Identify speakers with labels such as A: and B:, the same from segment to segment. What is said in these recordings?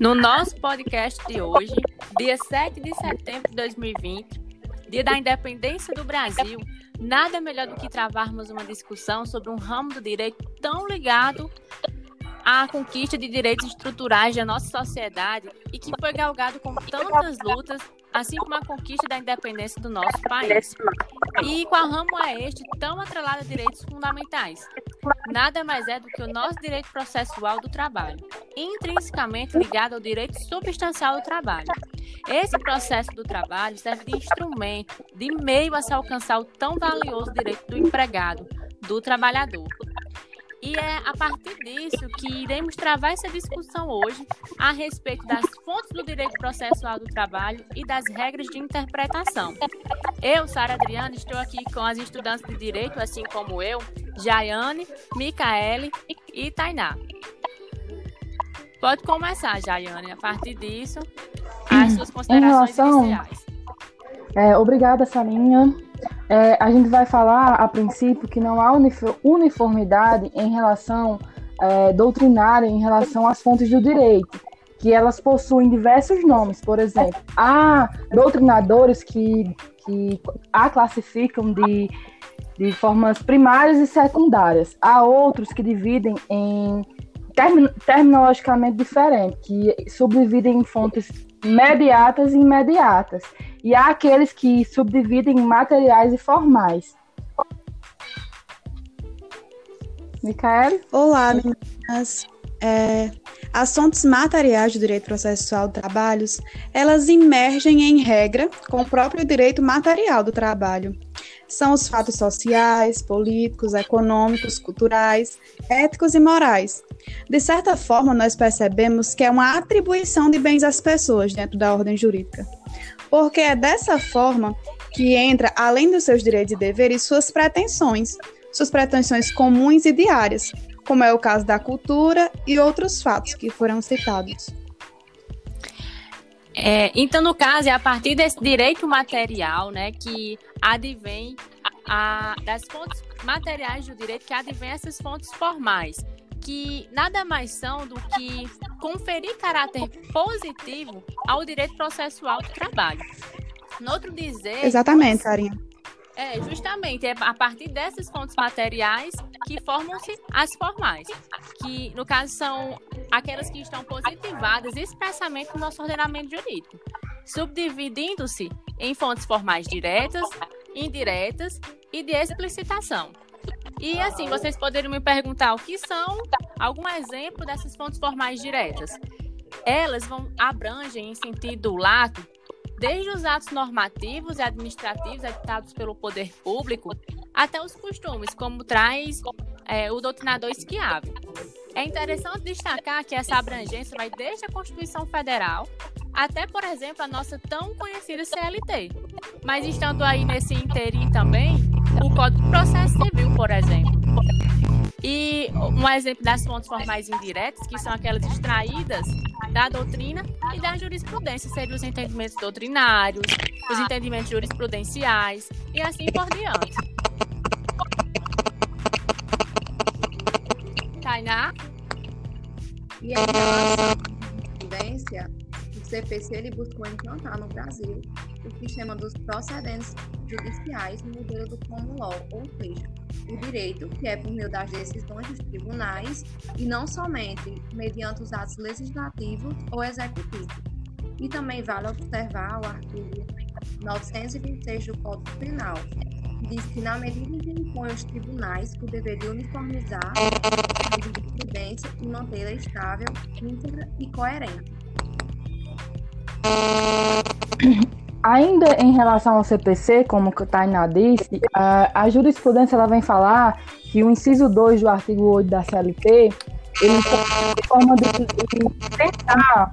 A: No nosso podcast de hoje, dia 7 de setembro de 2020, dia da independência do Brasil, nada melhor do que travarmos uma discussão sobre um ramo do direito tão ligado à conquista de direitos estruturais da nossa sociedade e que foi galgado com tantas lutas, assim como a conquista da independência do nosso país. E qual ramo é este tão atrelado a direitos fundamentais? Nada mais é do que o nosso direito processual do trabalho, intrinsecamente ligado ao direito substancial do trabalho. Esse processo do trabalho serve de instrumento, de meio a se alcançar o tão valioso direito do empregado, do trabalhador. E é a partir disso que iremos travar essa discussão hoje a respeito das fontes do direito processual do trabalho e das regras de interpretação. Eu, Sara Adriana, estou aqui com as estudantes de direito, assim como eu, Jaiane, Micaele e Tainá. Pode começar, Jaiane, a partir disso, as suas considerações relação, iniciais.
B: É, obrigada, Sarinha. É, a gente vai falar, a princípio, que não há uniformidade em relação é, doutrinária, em relação às fontes do direito, que elas possuem diversos nomes. Por exemplo, há doutrinadores que, que a classificam de, de formas primárias e secundárias. Há outros que dividem em termin, terminologicamente diferente, que subdividem em fontes mediatas e imediatas. E há aqueles que subdividem em materiais e formais. Micael?
C: Olá, meninas. É, as fontes materiais do direito processual de trabalhos, elas emergem em regra com o próprio direito material do trabalho. São os fatos sociais, políticos, econômicos, culturais, éticos e morais. De certa forma, nós percebemos que é uma atribuição de bens às pessoas dentro da ordem jurídica. Porque é dessa forma que entra, além dos seus direitos e deveres, suas pretensões, suas pretensões comuns e diárias, como é o caso da cultura e outros fatos que foram citados.
A: É, então, no caso, é a partir desse direito material, né, que advém a, das fontes materiais do direito que advém essas fontes formais, que nada mais são do que conferir caráter positivo ao direito processual do trabalho. No outro dizer.
C: Exatamente, Sarinha.
A: É, justamente, é a partir dessas fontes materiais que formam-se as formais, que no caso são aquelas que estão positivadas expressamente no nosso ordenamento jurídico, subdividindo-se em fontes formais diretas, indiretas e de explicitação. E assim, vocês poderiam me perguntar o que são algum exemplo dessas fontes formais diretas. Elas vão abrangem em sentido lato desde os atos normativos e administrativos editados pelo poder público até os costumes, como traz é, o doutrinador Schiave. É interessante destacar que essa abrangência vai desde a Constituição Federal até, por exemplo, a nossa tão conhecida CLT. Mas estando aí nesse interim também, o Código de Processo Civil, por exemplo. E um exemplo das fontes formais indiretas, que são aquelas extraídas da doutrina e da jurisprudência, seriam os entendimentos doutrinários, os entendimentos jurisprudenciais e assim por diante. Tainá?
D: E relação à jurisprudência, o CPC ele buscou implantar no Brasil o sistema dos procedentes judiciais no modelo do common law, ou seja, o direito, que é por meio das decisões dos tribunais e não somente mediante os atos legislativos ou executivos. E também vale observar o artigo 926 do Código Penal, que diz que, na medida em que impõe aos tribunais o dever de uniformizar a jurisprudência e mantê-la estável, íntegra e coerente.
B: Ainda em relação ao CPC, como o Tainá disse, a, jurisprudência ela vem falar que o inciso 2 do artigo 8 da CLT, ele tem forma de, de tentar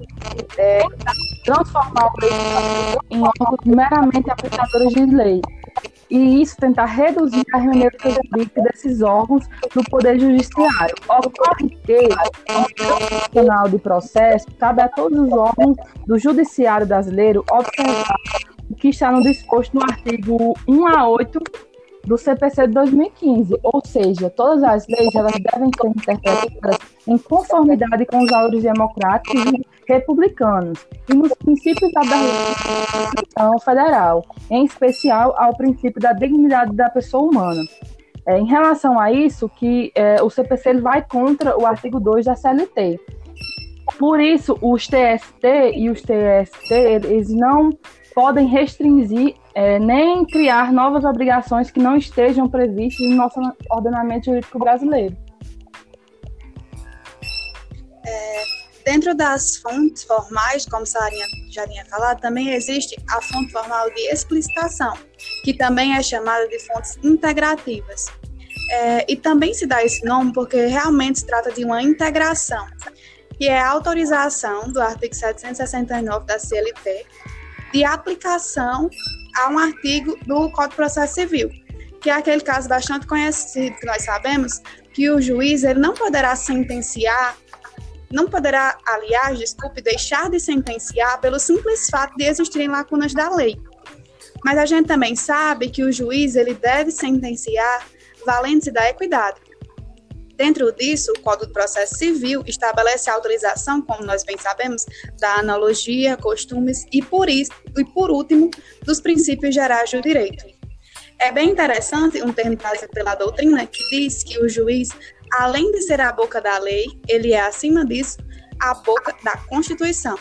B: é, transformar o legislativo em órgãos meramente aplicadores de lei e isso tentar reduzir a remuneração desses órgãos do Poder Judiciário. Ocorre que o Tribunal de Processo cabe a todos os órgãos do Judiciário brasileiro observar o que está no disposto no artigo 1 a 8 do CPC de 2015, ou seja, todas as leis elas devem ser interpretadas em conformidade com os valores democráticos e republicanos e nos princípios da Constituição Federal, em especial ao princípio da dignidade da pessoa humana. É, em relação a isso, que é, o CPC ele vai contra o artigo 2 da CLT. Por isso, os TST e os TST eles não podem restringir é, nem criar novas obrigações que não estejam previstas no nosso ordenamento jurídico brasileiro.
C: É, dentro das fontes formais, como Sarinha já tinha falado, também existe a fonte formal de explicitação, que também é chamada de fontes integrativas. É, e também se dá esse nome porque realmente se trata de uma integração, que é a autorização do artigo 769 da CLT de aplicação a um artigo do Código de Processo Civil, que é aquele caso bastante conhecido que nós sabemos, que o juiz ele não poderá sentenciar, não poderá, aliás, desculpe, deixar de sentenciar pelo simples fato de existirem lacunas da lei. Mas a gente também sabe que o juiz ele deve sentenciar valendo-se da equidade. Dentro disso, o Código do Processo Civil estabelece a utilização, como nós bem sabemos, da analogia, costumes e, por isso, e por último, dos princípios gerais do direito. É bem interessante um termo trazido pela doutrina que diz que o juiz, além de ser a boca da lei, ele é, acima disso, a boca da Constituição.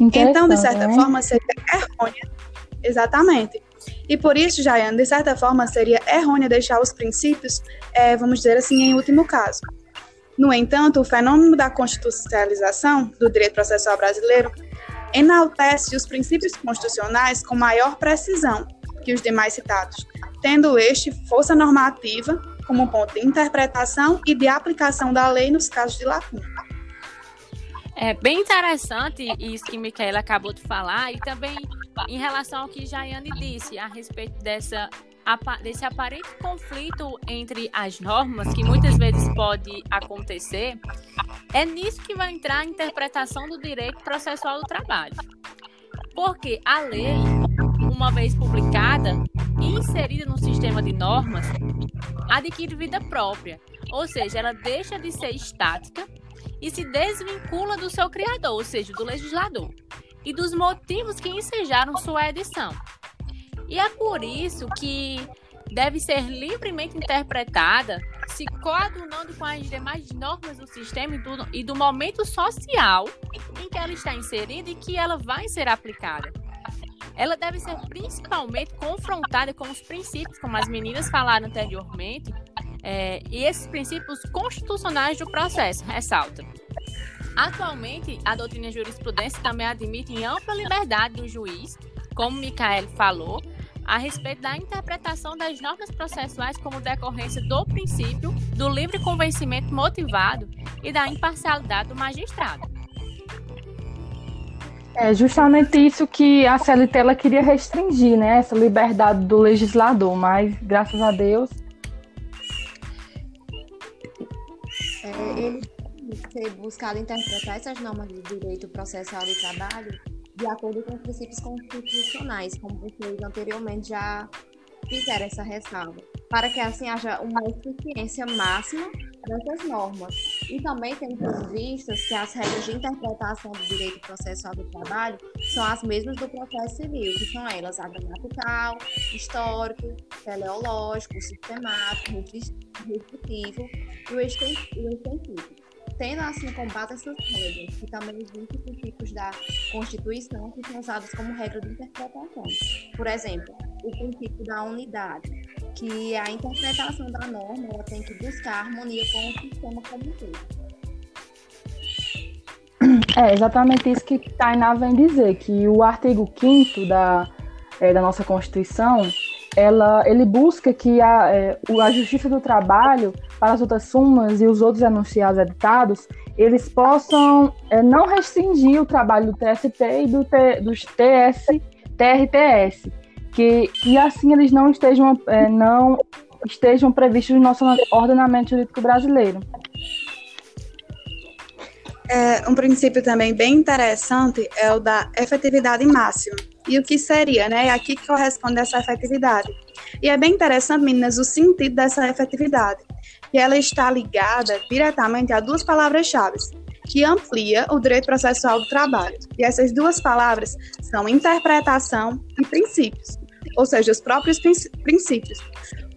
C: Então, de certa né? forma, seria errônea. Exatamente. E por isso, Jaiane, de certa forma, seria errônea deixar os princípios, é, vamos dizer assim, em último caso. No entanto, o fenômeno da constitucionalização do direito processual brasileiro enaltece os princípios constitucionais com maior precisão que os demais citados, tendo este força normativa como ponto de interpretação e de aplicação da lei nos casos de lacuna.
A: É bem interessante isso que Micaela acabou de falar e também em relação ao que Jaiane disse a respeito dessa, desse aparente conflito entre as normas, que muitas vezes pode acontecer, é nisso que vai entrar a interpretação do direito processual do trabalho. Porque a lei, uma vez publicada e inserida no sistema de normas, adquire vida própria, ou seja, ela deixa de ser estática e se desvincula do seu criador, ou seja, do legislador e dos motivos que ensejaram sua edição. E é por isso que deve ser livremente interpretada, se coadunando com as demais normas do sistema e do, e do momento social em que ela está inserida e que ela vai ser aplicada. Ela deve ser principalmente confrontada com os princípios, como as meninas falaram anteriormente, é, e esses princípios constitucionais do processo, ressalta. Atualmente, a doutrina jurisprudência também admite ampla liberdade do juiz, como Micael falou, a respeito da interpretação das normas processuais como decorrência do princípio do livre convencimento motivado e da imparcialidade do magistrado.
B: É justamente isso que a CLT ela queria restringir, né? Essa liberdade do legislador, mas graças a Deus.
D: É, ele ser buscado interpretar essas normas de direito processual do trabalho de acordo com os princípios constitucionais, como vocês anteriormente já fizeram essa ressalva, para que assim haja uma eficiência máxima dessas normas. E também temos vistas que as regras de interpretação do direito processual do trabalho são as mesmas do processo civil, que são elas a gramatical, histórico, teleológico, sistemático, restritivo e o extensivo tendo assim como base essas regras, que também existem princípios da Constituição que são usados como regra de interpretação. Por exemplo, o princípio da unidade, que a interpretação da norma ela tem que buscar harmonia com o sistema como um todo.
B: É exatamente isso que Tainá vem dizer, que o artigo 5 da, é, da nossa Constituição, ela, ele busca que a, é, a Justiça do Trabalho para as outras sumas e os outros enunciados editados, eles possam é, não restringir o trabalho do TST e do T, dos TS, TRTS, que e assim eles não estejam, é, não estejam previstos no nosso ordenamento jurídico brasileiro.
C: É, um princípio também bem interessante é o da efetividade máxima. E o que seria, né? Aqui que corresponde essa efetividade. E é bem interessante, meninas, o sentido dessa efetividade, que ela está ligada diretamente a duas palavras-chave, que amplia o direito processual do trabalho. E essas duas palavras são interpretação e princípios, ou seja, os próprios princípios.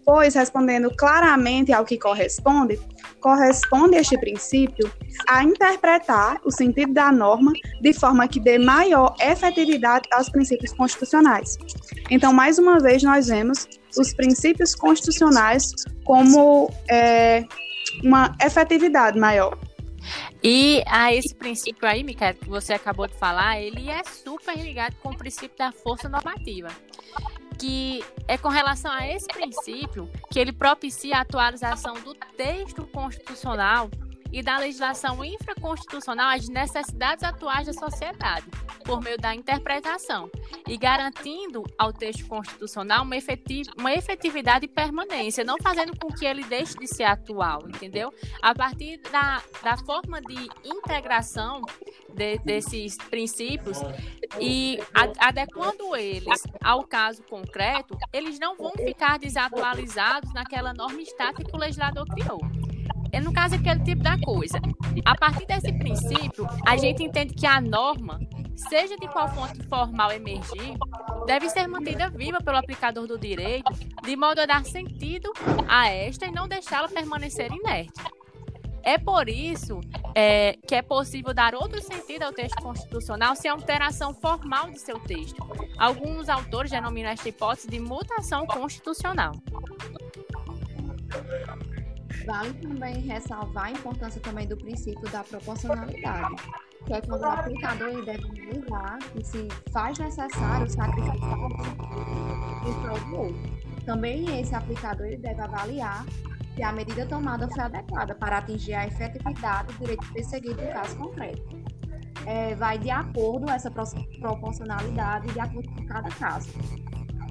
C: Pois, respondendo claramente ao que corresponde, corresponde este princípio a interpretar o sentido da norma de forma que dê maior efetividade aos princípios constitucionais. Então, mais uma vez, nós vemos os princípios constitucionais como é, uma efetividade maior.
A: E a esse princípio aí, Micael, que você acabou de falar, ele é super ligado com o princípio da força normativa que é com relação a esse princípio que ele propicia a atualização do texto constitucional e da legislação infraconstitucional às necessidades atuais da sociedade, por meio da interpretação, e garantindo ao texto constitucional uma, uma efetividade e permanência, não fazendo com que ele deixe de ser atual, entendeu? A partir da, da forma de integração de, desses princípios e adequando eles ao caso concreto, eles não vão ficar desatualizados naquela norma estática que o legislador criou. É, no caso, aquele tipo da coisa. A partir desse princípio, a gente entende que a norma, seja de qual fonte formal emergir, deve ser mantida viva pelo aplicador do direito, de modo a dar sentido a esta e não deixá-la permanecer inerte. É por isso é, que é possível dar outro sentido ao texto constitucional sem alteração formal de seu texto. Alguns autores denominam esta hipótese de mutação constitucional.
D: Vale também ressalvar a importância também do princípio da proporcionalidade, que é quando o aplicador deve analisar que se faz necessário sacrificar um em prol do outro. Também esse aplicador ele deve avaliar se a medida tomada foi adequada para atingir a efetividade do direito perseguido no caso concreto. É, vai de acordo essa proporcionalidade de acordo com cada caso.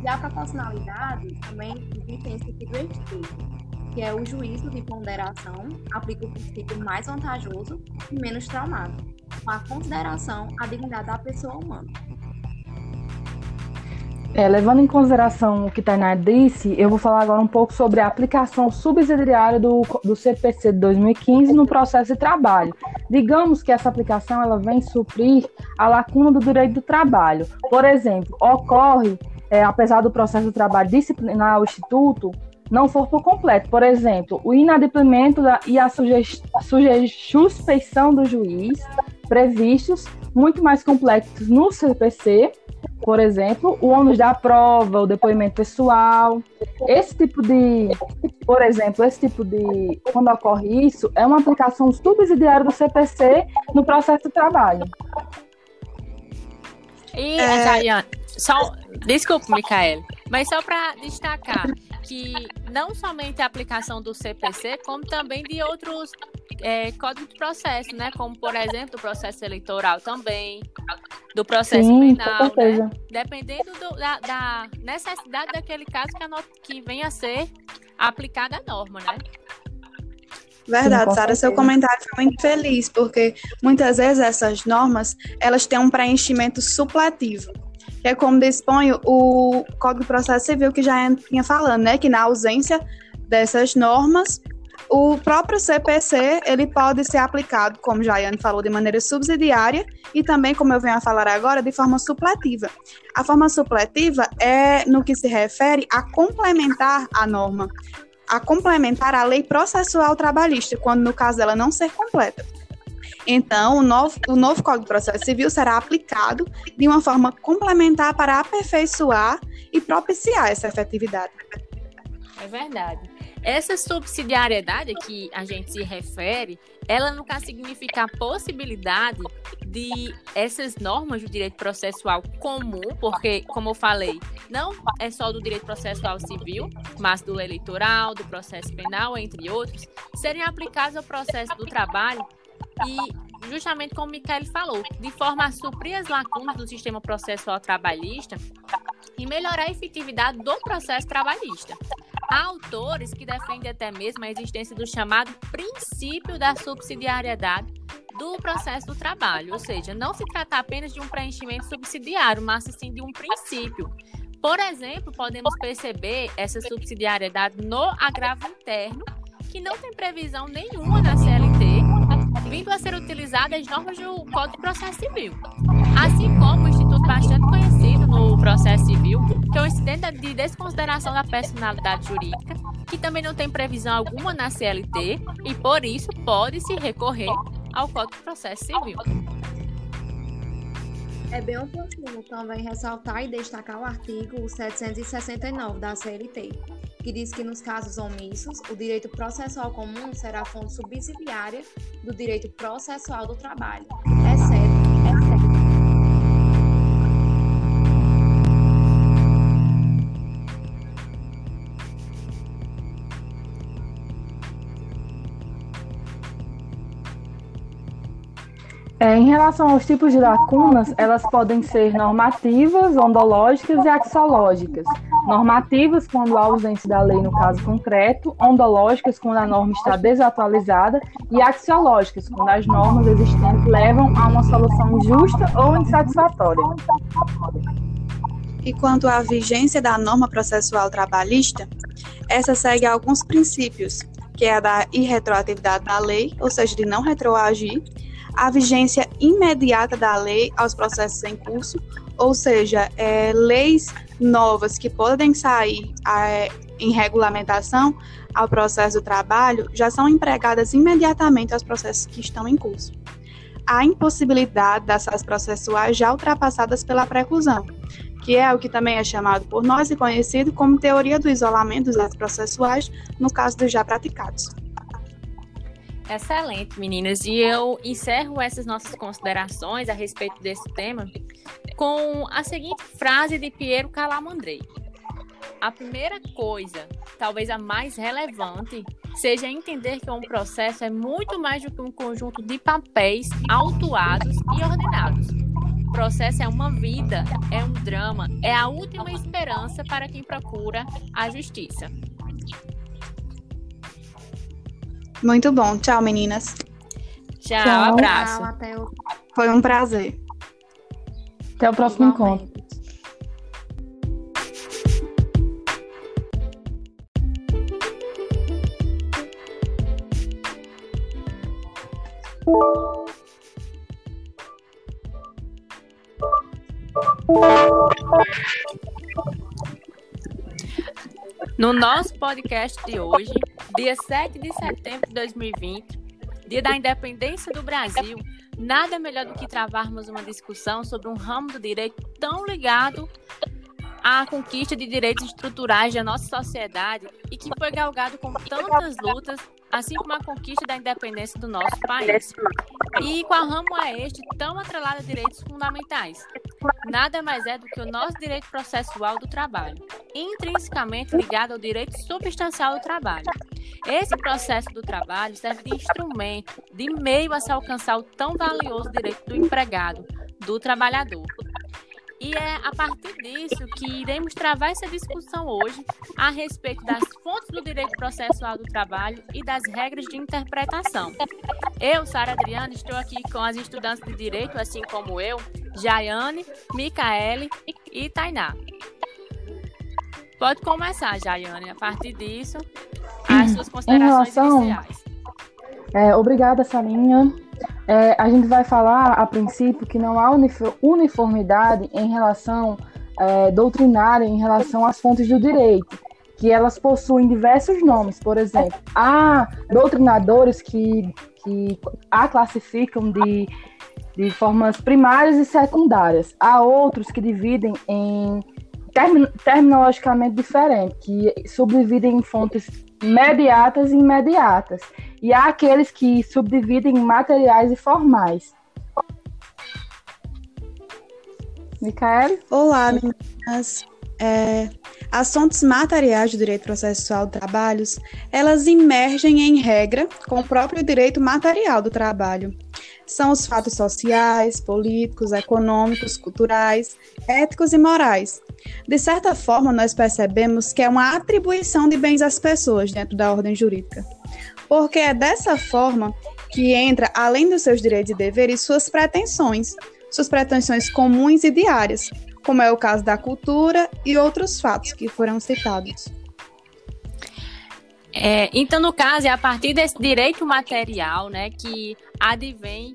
D: E a proporcionalidade também existe em sentido estrito que é o juízo de ponderação, aplica o princípio mais vantajoso e menos traumático, com a consideração à dignidade da pessoa humana.
B: É, levando em consideração o que Tainá disse, eu vou falar agora um pouco sobre a aplicação subsidiária do, do CPC de 2015 no processo de trabalho. Digamos que essa aplicação ela vem suprir a lacuna do direito do trabalho. Por exemplo, ocorre, é, apesar do processo de trabalho disciplinar ao Instituto, não for por completo. Por exemplo, o inadimplemento e a suspeição do juiz, previstos, muito mais complexos no CPC, por exemplo, o ônus da prova, o depoimento pessoal. Esse tipo de, por exemplo, esse tipo de, quando ocorre isso, é uma aplicação subsidiária do CPC no processo de trabalho.
A: E, é... só, desculpa, Micael, mas só para destacar, que não somente a aplicação do CPC, como também de outros é, códigos de processo, né? Como, por exemplo, o processo eleitoral também, do processo Sim, penal, né? Dependendo do, da, da, necessidade daquele caso que, a not, que venha a ser aplicada a norma, né?
C: Verdade, Sara, seu comentário foi muito feliz, porque muitas vezes essas normas, elas têm um preenchimento supletivo que é como dispõe o Código de Processo Civil, que já tinha falando, né, que na ausência dessas normas, o próprio CPC ele pode ser aplicado, como Jaiane falou, de maneira subsidiária e também, como eu venho a falar agora, de forma supletiva. A forma supletiva é no que se refere a complementar a norma, a complementar a lei processual trabalhista, quando no caso dela não ser completa. Então, o novo, o novo Código de Processo Civil será aplicado de uma forma complementar para aperfeiçoar e propiciar essa efetividade.
A: É verdade. Essa subsidiariedade que a gente se refere, ela nunca significa a possibilidade de essas normas do direito processual comum, porque, como eu falei, não é só do direito processual civil, mas do eleitoral, do processo penal, entre outros, serem aplicadas ao processo do trabalho e, justamente como o Michele falou, de forma a suprir as lacunas do sistema processual trabalhista e melhorar a efetividade do processo trabalhista. Há autores que defendem até mesmo a existência do chamado princípio da subsidiariedade do processo do trabalho, ou seja, não se trata apenas de um preenchimento subsidiário, mas sim de um princípio. Por exemplo, podemos perceber essa subsidiariedade no agravo interno, que não tem previsão nenhuma na CLT, vindo a ser utilizada as normas do Código de Processo Civil. Assim como um instituto bastante conhecido no processo civil, que é o incidente de desconsideração da personalidade jurídica, que também não tem previsão alguma na CLT e, por isso, pode-se recorrer ao Código de Processo Civil.
D: É bem oportuno também ressaltar e destacar o artigo 769 da CLT, que diz que nos casos omissos, o direito processual comum será fonte subsidiária do direito processual do trabalho, exceto
B: É, em relação aos tipos de lacunas, elas podem ser normativas, ondológicas e axiológicas. Normativas, quando há ausência da lei no caso concreto, ondológicas, quando a norma está desatualizada, e axiológicas, quando as normas existentes levam a uma solução justa ou insatisfatória.
C: E quanto à vigência da norma processual trabalhista, essa segue alguns princípios, que é a da irretroatividade da lei, ou seja, de não retroagir, a vigência imediata da lei aos processos em curso, ou seja, é, leis novas que podem sair em regulamentação ao processo do trabalho já são empregadas imediatamente aos processos que estão em curso. A impossibilidade das processuais já ultrapassadas pela preclusão, que é o que também é chamado por nós e conhecido como teoria do isolamento dos atos processuais, no caso dos já praticados.
A: Excelente, meninas. E eu encerro essas nossas considerações a respeito desse tema com a seguinte frase de Piero Calamandrei. A primeira coisa, talvez a mais relevante, seja entender que um processo é muito mais do que um conjunto de papéis autuados e ordenados. O processo é uma vida, é um drama, é a última esperança para quem procura a justiça.
C: Muito bom. Tchau, meninas.
A: Tchau, Tchau. abraço.
C: Tchau, o... Foi um prazer.
B: Até o próximo Igualmente. encontro.
A: No nosso podcast de hoje, dia 7 de setembro de 2020, dia da independência do Brasil, nada melhor do que travarmos uma discussão sobre um ramo do direito tão ligado à conquista de direitos estruturais da nossa sociedade e que foi galgado com tantas lutas assim como a conquista da independência do nosso país. E qual ramo é este tão atrelado a direitos fundamentais? Nada mais é do que o nosso direito processual do trabalho, intrinsecamente ligado ao direito substancial do trabalho. Esse processo do trabalho serve de instrumento, de meio a se alcançar o tão valioso direito do empregado, do trabalhador. E é a partir disso que iremos travar essa discussão hoje a respeito das fontes do direito processual do trabalho e das regras de interpretação. Eu, Sara Adriana, estou aqui com as estudantes de direito, assim como eu, Jaiane, Micaele e Tainá. Pode começar, Jaiane, a partir disso, as suas considerações relação, iniciais.
B: É, obrigada, Sarinha. É, a gente vai falar, a princípio, que não há uniformidade em relação é, doutrinária, em relação às fontes do direito, que elas possuem diversos nomes. Por exemplo, há doutrinadores que, que a classificam de, de formas primárias e secundárias. Há outros que dividem em term, terminologicamente diferente, que subdividem em fontes mediatas e imediatas. E há aqueles que subdividem em materiais e formais. Micael?
C: Olá, meninas. É, as fontes materiais do direito processual do trabalhos, elas emergem em regra com o próprio direito material do trabalho. São os fatos sociais, políticos, econômicos, culturais, éticos e morais. De certa forma, nós percebemos que é uma atribuição de bens às pessoas dentro da ordem jurídica porque é dessa forma que entra além dos seus direitos e deveres suas pretensões, suas pretensões comuns e diárias, como é o caso da cultura e outros fatos que foram citados.
A: É, então, no caso, é a partir desse direito material, né, que advém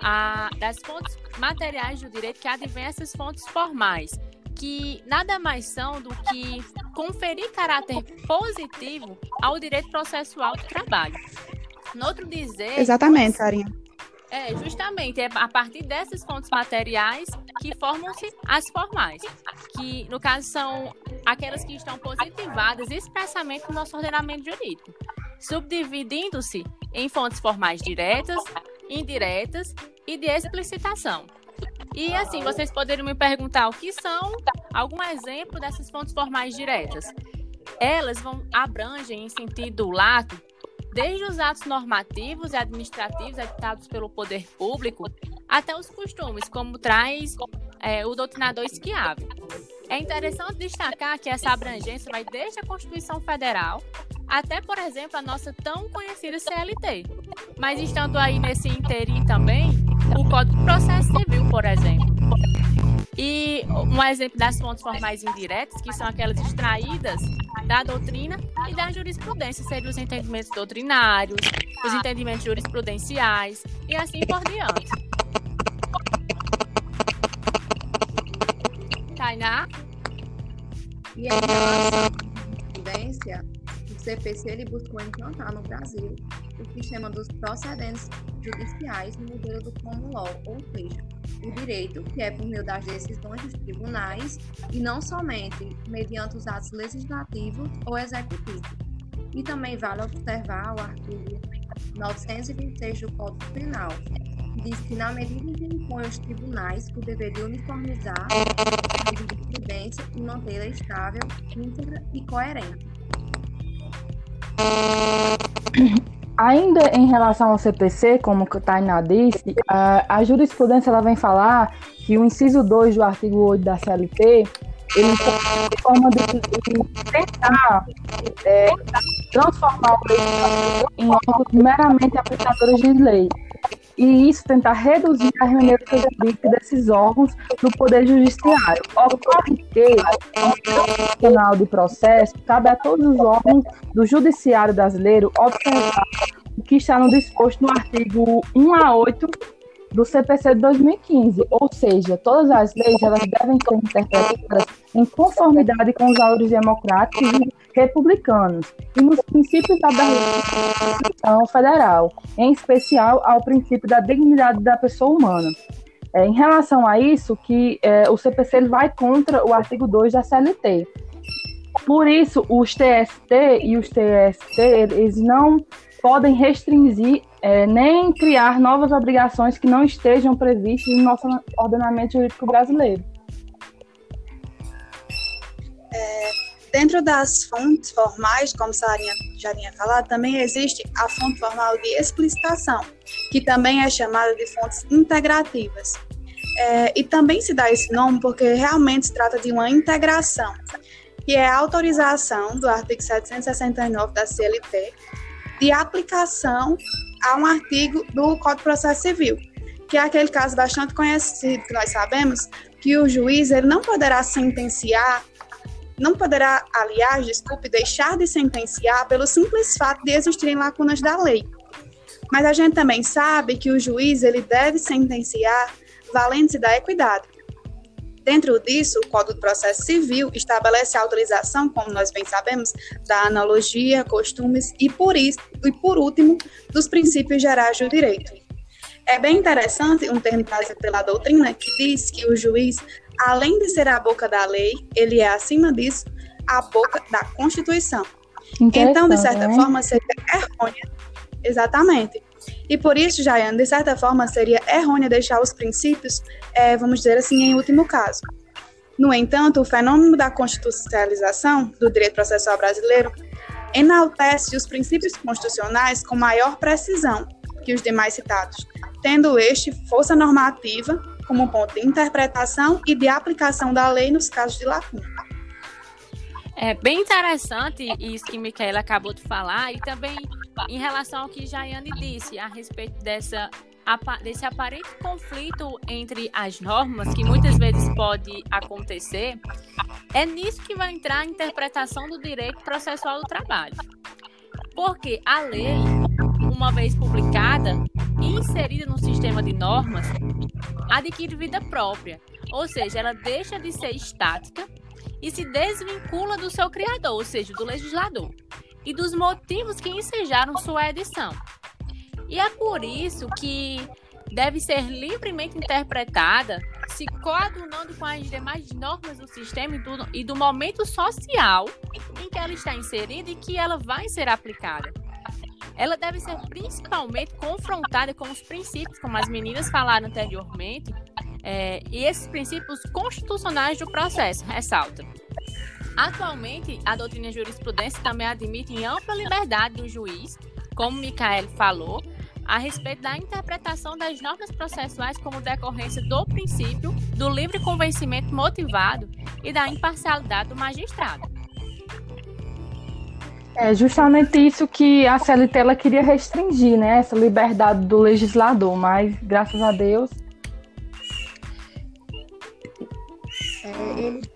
A: a, das fontes materiais do direito que advém essas fontes formais, que nada mais são do que conferir caráter positivo ao direito processual do trabalho. No outro dizer.
C: Exatamente, Sarinha.
A: É, justamente, é a partir dessas fontes materiais que formam-se as formais, que no caso são aquelas que estão positivadas expressamente no nosso ordenamento jurídico, subdividindo-se em fontes formais diretas, indiretas e de explicitação. E assim, vocês poderiam me perguntar o que são algum exemplo dessas fontes formais diretas. Elas vão abrangem em sentido lato desde os atos normativos e administrativos editados pelo poder público até os costumes, como traz é, o doutrinador Schiave. É interessante destacar que essa abrangência vai desde a Constituição Federal até, por exemplo, a nossa tão conhecida CLT. Mas estando aí nesse interim também, o Código de Processo Civil, por exemplo. E um exemplo das fontes formais indiretas, que são aquelas extraídas da doutrina e da jurisprudência, seriam os entendimentos doutrinários, os entendimentos jurisprudenciais e assim por diante. Tainá?
D: E em relação à jurisprudência, o CPC ele buscou implantar no Brasil o sistema dos procedentes judiciais no modelo do common law, ou seja, o direito que é por meio das decisões dos tribunais e não somente mediante os atos legislativos ou executivos. E também vale observar o artigo 926 do Código Penal, que diz que na medida em que impõe aos tribunais o dever de uniformizar a jurisprudência e mantê-la estável, íntegra e coerente.
B: Ainda em relação ao CPC, como o Tainá disse, a, a jurisprudência ela vem falar que o inciso 2 do artigo 8 da CLT ele tem forma de, de tentar é, transformar o legislativo em órgãos meramente aplicadores de lei. E isso tentar reduzir a remuneração desses órgãos do Poder Judiciário. Ocorre que, no Tribunal de Processo, cabe a todos os órgãos do Judiciário brasileiro observar o que está no disposto no artigo 1 a 8 do CPC de 2015, ou seja, todas as leis elas devem ser interpretadas em conformidade com os valores democráticos e republicanos e nos princípios da Constituição Federal, em especial ao princípio da dignidade da pessoa humana. É, em relação a isso, que é, o CPC ele vai contra o artigo 2 da CLT. Por isso, os TST e os TST, eles não podem restringir é, nem criar novas obrigações que não estejam previstas no nosso ordenamento jurídico brasileiro.
C: Dentro das fontes formais, como Sarinha já tinha falado, também existe a fonte formal de explicitação, que também é chamada de fontes integrativas. É, e também se dá esse nome porque realmente se trata de uma integração, que é a autorização do artigo 769 da CLT de aplicação a um artigo do Código de Processo Civil, que é aquele caso bastante conhecido que nós sabemos que o juiz ele não poderá sentenciar, não poderá, aliás, desculpe, deixar de sentenciar pelo simples fato de existirem lacunas da lei. Mas a gente também sabe que o juiz ele deve sentenciar valendo-se da equidade. Dentro disso, o Código de Processo Civil estabelece a autorização, como nós bem sabemos, da analogia, costumes e, por isso, e por último, dos princípios gerais do direito. É bem interessante um termo trazido pela doutrina que diz que o juiz, além de ser a boca da lei, ele é, acima disso, a boca da Constituição. Então, de certa né? forma, seria errônea. Exatamente. E por isso, Jaiane, de certa forma, seria errôneo deixar os princípios, é, vamos dizer assim, em último caso. No entanto, o fenômeno da constitucionalização do direito processual brasileiro enaltece os princípios constitucionais com maior precisão que os demais citados, tendo este força normativa como ponto de interpretação e de aplicação da lei nos casos de lacuna.
A: É bem interessante isso que Micaela acabou de falar e também em relação ao que Jaiane disse a respeito dessa desse aparente conflito entre as normas, que muitas vezes pode acontecer, é nisso que vai entrar a interpretação do direito processual do trabalho. Porque a lei, uma vez publicada e inserida no sistema de normas, adquire vida própria, ou seja, ela deixa de ser estática e se desvincula do seu criador, ou seja, do legislador, e dos motivos que ensejaram sua edição. E é por isso que deve ser livremente interpretada, se coadunando com as demais normas do sistema e do, e do momento social em que ela está inserida e que ela vai ser aplicada. Ela deve ser principalmente confrontada com os princípios, como as meninas falaram anteriormente, é, e esses princípios constitucionais do processo, ressalta. Atualmente, a doutrina jurisprudência também admite ampla liberdade do juiz, como Micael falou, a respeito da interpretação das normas processuais como decorrência do princípio do livre convencimento motivado e da imparcialidade do magistrado.
B: É justamente isso que a CLT ela queria restringir, né? Essa liberdade do legislador, mas graças a Deus.
D: É, ele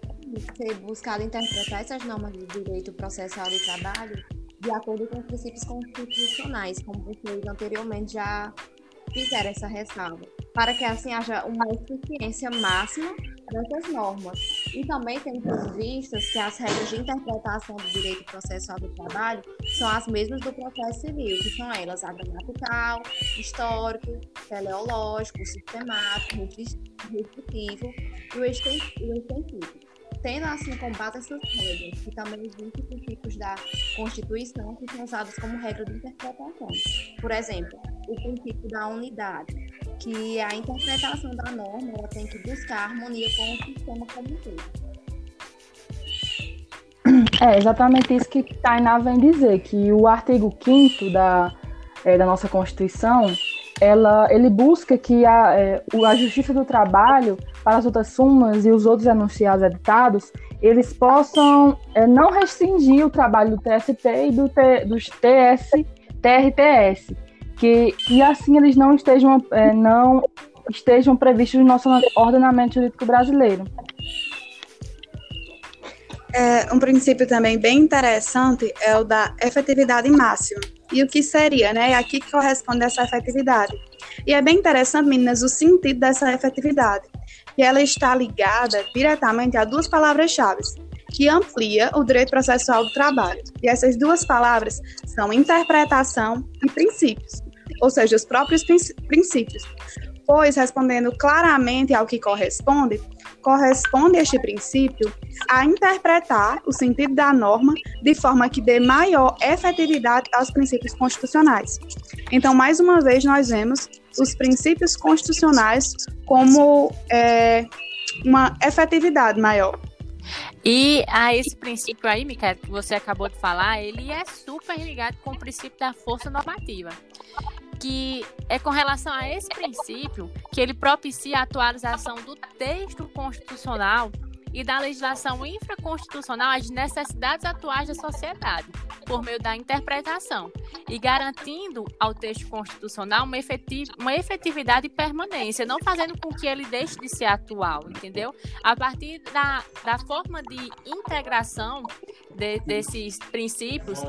D: ter buscado interpretar essas normas do direito processual do trabalho de acordo com os princípios constitucionais, como vocês anteriormente já fizeram essa ressalva, para que assim haja uma eficiência máxima dessas normas. E também temos vistas que as regras de interpretação do direito processual do trabalho são as mesmas do processo civil, que são elas a gramatical, histórico, teleológico, sistemático, restritivo e o extensivo. Tendo assim como base essas regras, que também existem princípios da Constituição que são usados como regra de interpretação. Por exemplo, o princípio da unidade, que a interpretação da norma ela tem que buscar harmonia com o sistema como um todo.
B: É exatamente isso que Tainá vem dizer, que o artigo 5 da, é, da nossa Constituição, ela, ele busca que a, é, a Justiça do Trabalho para as outras sumas e os outros enunciados editados, eles possam é, não restringir o trabalho do TST e do T, dos TS, TRTS, que e assim eles não estejam é, não estejam previstos no nosso ordenamento jurídico brasileiro.
C: É, um princípio também bem interessante é o da efetividade máxima. E o que seria, né? É aqui que corresponde essa efetividade. E é bem interessante, meninas, o sentido dessa efetividade que ela está ligada diretamente a duas palavras-chave, que amplia o direito processual do trabalho. E essas duas palavras são interpretação e princípios, ou seja, os próprios princípios. Pois, respondendo claramente ao que corresponde, corresponde este princípio a interpretar o sentido da norma de forma que dê maior efetividade aos princípios constitucionais. Então, mais uma vez, nós vemos os princípios constitucionais como é, uma efetividade maior.
A: E a esse princípio aí, Micael, que você acabou de falar, ele é super ligado com o princípio da força normativa que é com relação a esse princípio que ele propicia a atualização do texto constitucional e da legislação infraconstitucional às necessidades atuais da sociedade, por meio da interpretação, e garantindo ao texto constitucional uma, efetiv uma efetividade e permanência, não fazendo com que ele deixe de ser atual, entendeu? A partir da, da forma de integração de, desses princípios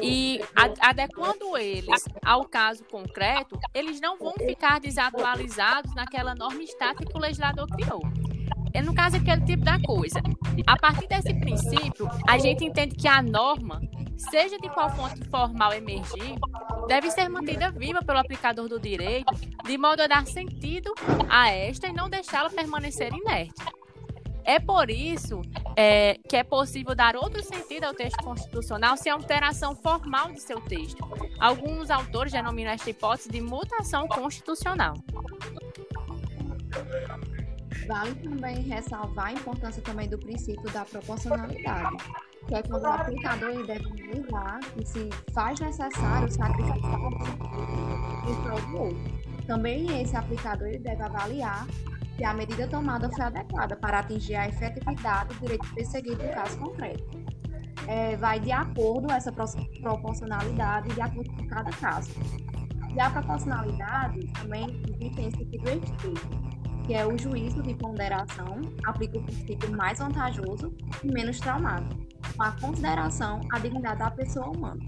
A: e adequando eles ao caso concreto, eles não vão ficar desatualizados naquela norma estática que o legislador criou. É no caso aquele tipo da coisa. A partir desse princípio, a gente entende que a norma, seja de qual fonte formal emergir, deve ser mantida viva pelo aplicador do direito, de modo a dar sentido a esta e não deixá-la permanecer inerte. É por isso é, que é possível dar outro sentido ao texto constitucional sem alteração formal de seu texto. Alguns autores denominam esta hipótese de mutação constitucional.
D: Vale também ressalvar a importância também do princípio da proporcionalidade, que é quando o aplicador deve analisar que se faz necessário sacrificar em prol do outro. Também esse aplicador deve avaliar se a medida tomada foi adequada para atingir a efetividade do direito perseguido no caso concreto. é, vai de acordo essa proporcionalidade de acordo com cada caso. E a proporcionalidade também existe esse tipo que é o juízo de ponderação, aplica o princípio mais vantajoso e menos traumático, com a consideração à dignidade da pessoa humana.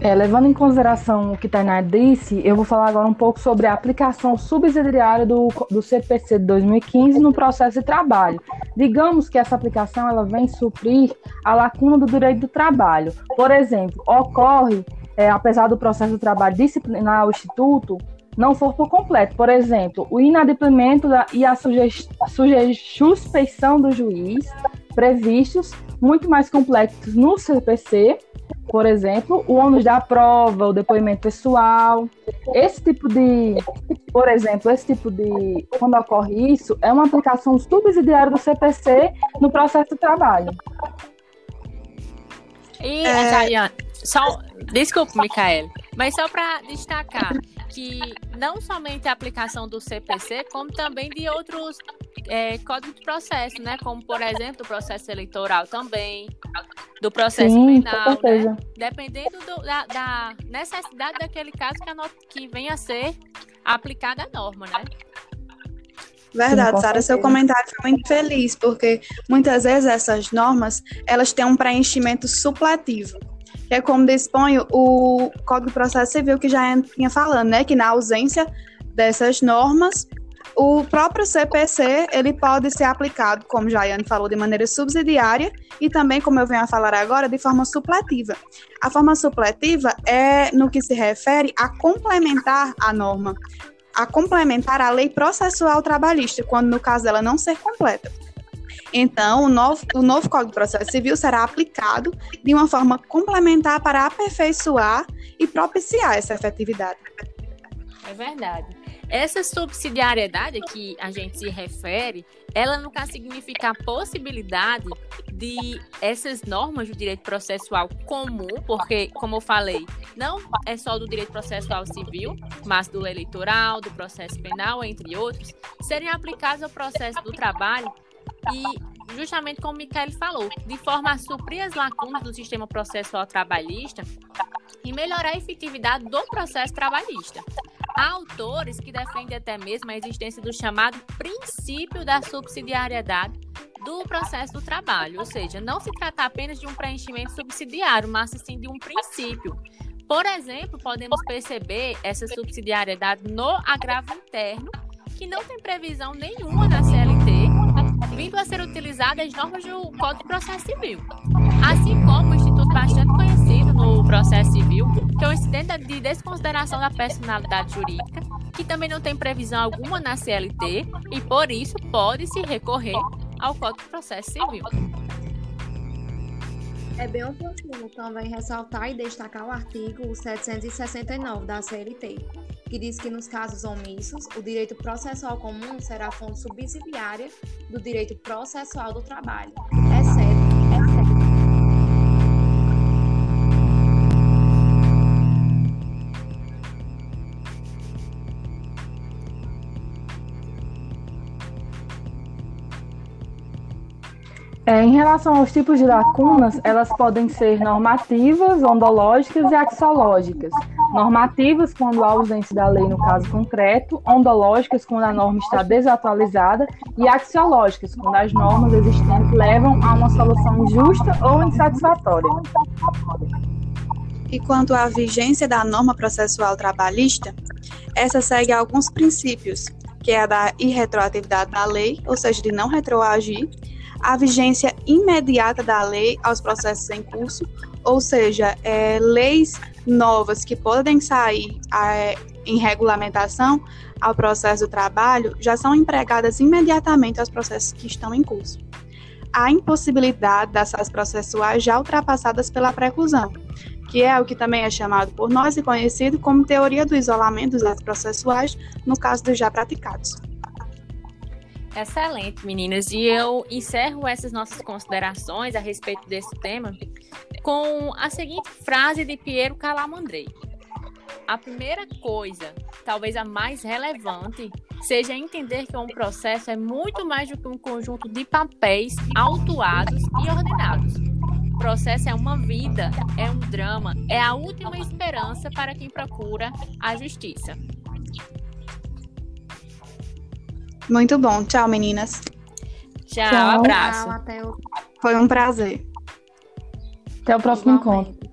B: É, levando em consideração o que Tainá disse, eu vou falar agora um pouco sobre a aplicação subsidiária do, do CPC de 2015 no processo de trabalho. Digamos que essa aplicação ela vem suprir a lacuna do direito do trabalho. Por exemplo, ocorre, é, apesar do processo de trabalho disciplinar ao Instituto, não for por completo. Por exemplo, o inadimplemento e a suspeição do juiz previstos, muito mais complexos no CPC, por exemplo, o ônus da prova, o depoimento pessoal. Esse tipo de, por exemplo, esse tipo de, quando ocorre isso, é uma aplicação subsidiária do CPC no processo de trabalho.
A: E, é... só, desculpa, Micael, mas só para destacar que não somente a aplicação do CPC, como também de outros é, códigos de processo, né? Como, por exemplo, o processo eleitoral também, do processo Sim, penal, né? Dependendo do, da, da, necessidade daquele caso que, a not, que venha a ser aplicada a norma, né?
C: Verdade, Sara, seu comentário foi muito feliz, porque muitas vezes essas normas, elas têm um preenchimento supletivo que é como dispõe o Código de Processo Civil, que já tinha falando, né, que na ausência dessas normas, o próprio CPC ele pode ser aplicado, como Jaiane falou, de maneira subsidiária e também, como eu venho a falar agora, de forma supletiva. A forma supletiva é no que se refere a complementar a norma, a complementar a lei processual trabalhista, quando no caso dela não ser completa. Então, o novo, o novo Código de Processo Civil será aplicado de uma forma complementar para aperfeiçoar e propiciar essa efetividade.
A: É verdade. Essa subsidiariedade que a gente se refere, ela caso significa a possibilidade de essas normas do direito processual comum, porque, como eu falei, não é só do direito processual civil, mas do eleitoral, do processo penal, entre outros, serem aplicadas ao processo do trabalho e, justamente como o Michele falou, de forma a suprir as lacunas do sistema processual trabalhista e melhorar a efetividade do processo trabalhista. Há autores que defendem até mesmo a existência do chamado princípio da subsidiariedade do processo do trabalho, ou seja, não se trata apenas de um preenchimento subsidiário, mas sim de um princípio. Por exemplo, podemos perceber essa subsidiariedade no agravo interno, que não tem previsão nenhuma na CLT vindo a ser utilizadas as normas do Código de Processo Civil. Assim como o instituto bastante conhecido no processo civil, que é o incidente de desconsideração da personalidade jurídica, que também não tem previsão alguma na CLT e, por isso, pode-se recorrer ao Código de Processo Civil.
D: É bem oportuno também ressaltar e destacar o artigo 769 da CLT, que diz que nos casos omissos, o direito processual comum será fonte subsidiária do direito processual do trabalho, exceto
B: É, em relação aos tipos de lacunas, elas podem ser normativas, ondológicas e axiológicas. Normativas, quando há ausência da lei no caso concreto, ondológicas, quando a norma está desatualizada, e axiológicas, quando as normas existentes levam a uma solução justa ou insatisfatória.
C: E quanto à vigência da norma processual trabalhista, essa segue alguns princípios, que é a da irretroatividade da lei, ou seja, de não retroagir, a vigência imediata da lei aos processos em curso, ou seja, é, leis novas que podem sair em regulamentação ao processo do trabalho já são empregadas imediatamente aos processos que estão em curso. A impossibilidade das ações processuais já ultrapassadas pela preclusão, que é o que também é chamado por nós e conhecido como teoria do isolamento atos processuais, no caso dos já praticados.
A: Excelente, meninas. E eu encerro essas nossas considerações a respeito desse tema com a seguinte frase de Piero Calamandrei. A primeira coisa, talvez a mais relevante, seja entender que um processo é muito mais do que um conjunto de papéis autuados e ordenados. O processo é uma vida, é um drama, é a última esperança para quem procura a justiça.
C: Muito bom. Tchau, meninas.
A: Tchau, Tchau. abraço.
D: Tchau, até o...
C: Foi um prazer.
B: Até o próximo Igualmente. encontro.